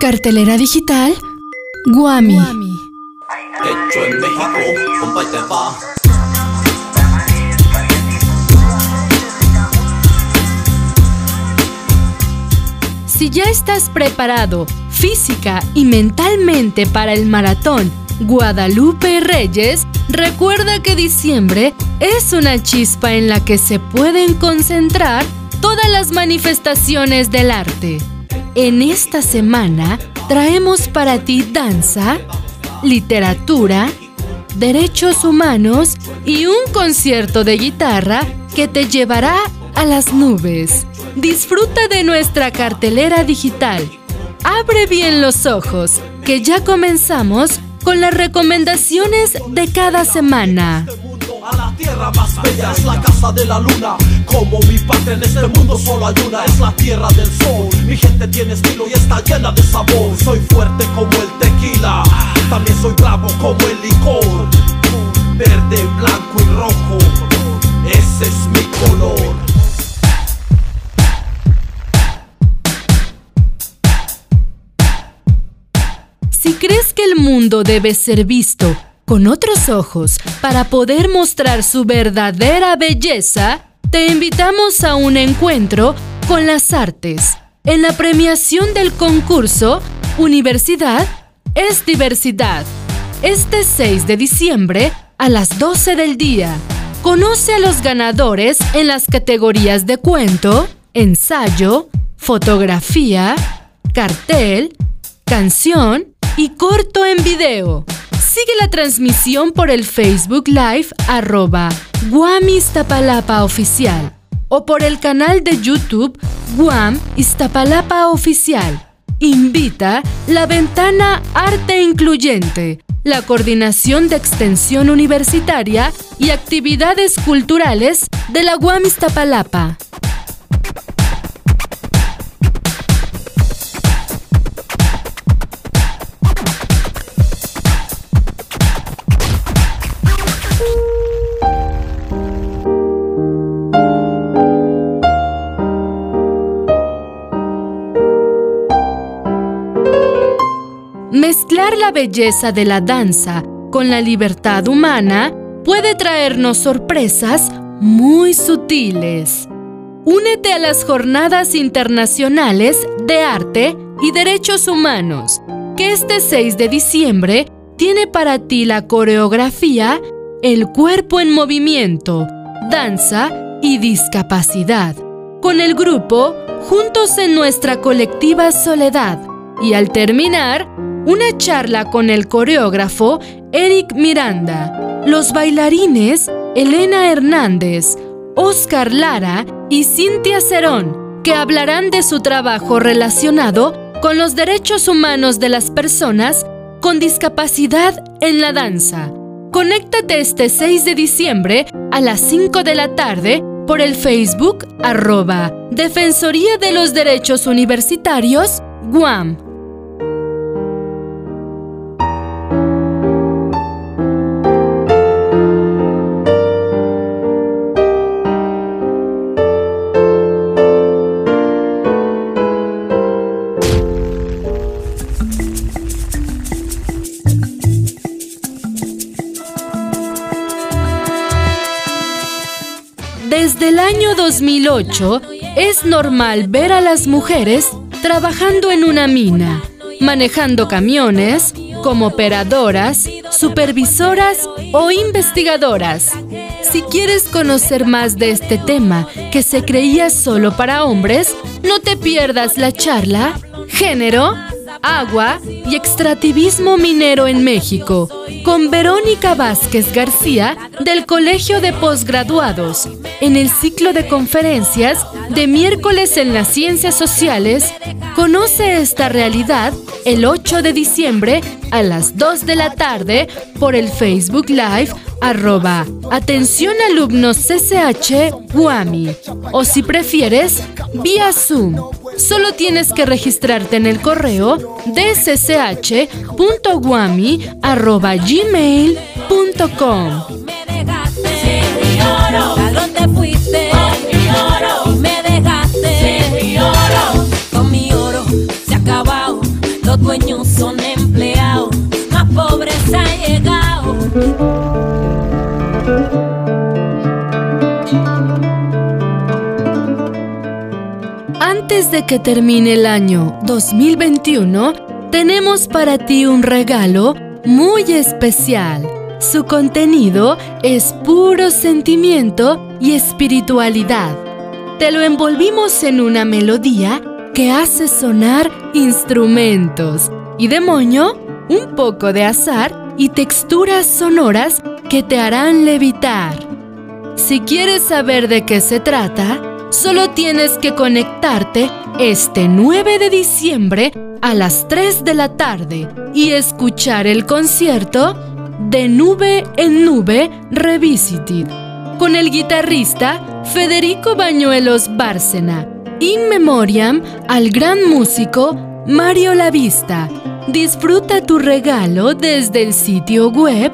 Cartelera digital Guami. Hecho en México, compa y te va. Si ya estás preparado física y mentalmente para el maratón Guadalupe Reyes, recuerda que diciembre es una chispa en la que se pueden concentrar todas las manifestaciones del arte. En esta semana traemos para ti danza, literatura, derechos humanos y un concierto de guitarra que te llevará a las nubes. Disfruta de nuestra cartelera digital. Abre bien los ojos, que ya comenzamos con las recomendaciones de cada semana. Tierra más bella es la casa de la luna. Como mi patria en este mundo solo hay una, es la tierra del sol. Mi gente tiene estilo y está llena de sabor. Soy fuerte como el tequila, también soy bravo como el licor. Verde, blanco y rojo, ese es mi color. Si crees que el mundo debe ser visto con otros ojos para poder mostrar su verdadera belleza, te invitamos a un encuentro con las artes en la premiación del concurso Universidad es Diversidad. Este 6 de diciembre a las 12 del día. Conoce a los ganadores en las categorías de cuento, ensayo, fotografía, cartel, canción y corto en video. Sigue la transmisión por el Facebook Live arroba Guam Iztapalapa Oficial o por el canal de YouTube Guam Iztapalapa Oficial. Invita la ventana Arte Incluyente, la Coordinación de Extensión Universitaria y Actividades Culturales de la Guam Iztapalapa. Mezclar la belleza de la danza con la libertad humana puede traernos sorpresas muy sutiles. Únete a las Jornadas Internacionales de Arte y Derechos Humanos, que este 6 de diciembre tiene para ti la coreografía El cuerpo en movimiento, danza y discapacidad, con el grupo Juntos en nuestra colectiva soledad. Y al terminar, una charla con el coreógrafo Eric Miranda, los bailarines Elena Hernández, Oscar Lara y Cintia Cerón, que hablarán de su trabajo relacionado con los derechos humanos de las personas con discapacidad en la danza. Conéctate este 6 de diciembre a las 5 de la tarde por el Facebook arroba Defensoría de los Derechos Universitarios, Guam. Desde el año 2008 es normal ver a las mujeres trabajando en una mina, manejando camiones, como operadoras, supervisoras o investigadoras. Si quieres conocer más de este tema que se creía solo para hombres, no te pierdas la charla Género, Agua y Extractivismo Minero en México con Verónica Vázquez García del Colegio de Postgraduados en el ciclo de conferencias de miércoles en las ciencias sociales. Conoce esta realidad el 8 de diciembre a las 2 de la tarde por el Facebook Live arroba atención alumnos CCH Guami o si prefieres vía Zoom. Solo tienes que registrarte en el correo dssh.guami.gmail.com Me dejaste, ladrón te Antes de que termine el año 2021, tenemos para ti un regalo muy especial. Su contenido es puro sentimiento y espiritualidad. Te lo envolvimos en una melodía que hace sonar instrumentos y de moño, un poco de azar y texturas sonoras que te harán levitar. Si quieres saber de qué se trata, solo tienes que conectarte este 9 de diciembre a las 3 de la tarde y escuchar el concierto de Nube en Nube Revisited con el guitarrista Federico Bañuelos Bárcena, in memoriam al gran músico Mario Lavista. Disfruta tu regalo desde el sitio web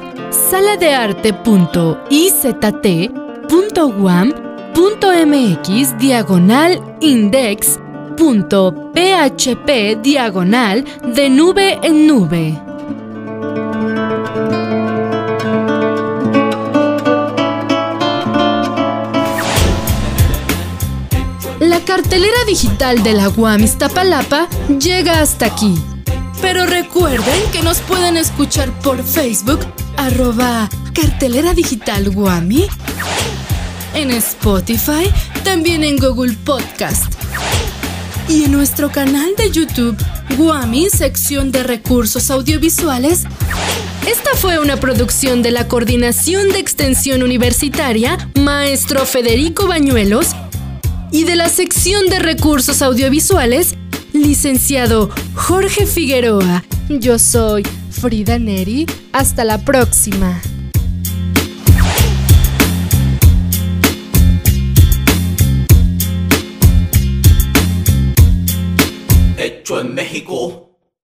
saladearte.izt.guam.mx diagonal index.php diagonal de nube en nube. La cartelera digital de la UAM Iztapalapa llega hasta aquí. Pero recuerden que nos pueden escuchar por Facebook, arroba cartelera digital Guami, en Spotify, también en Google Podcast y en nuestro canal de YouTube, Guami, sección de recursos audiovisuales. Esta fue una producción de la Coordinación de Extensión Universitaria, maestro Federico Bañuelos, y de la sección de recursos audiovisuales, licenciado Jorge Figueroa. Yo soy Frida Neri. Hasta la próxima. Hecho en México.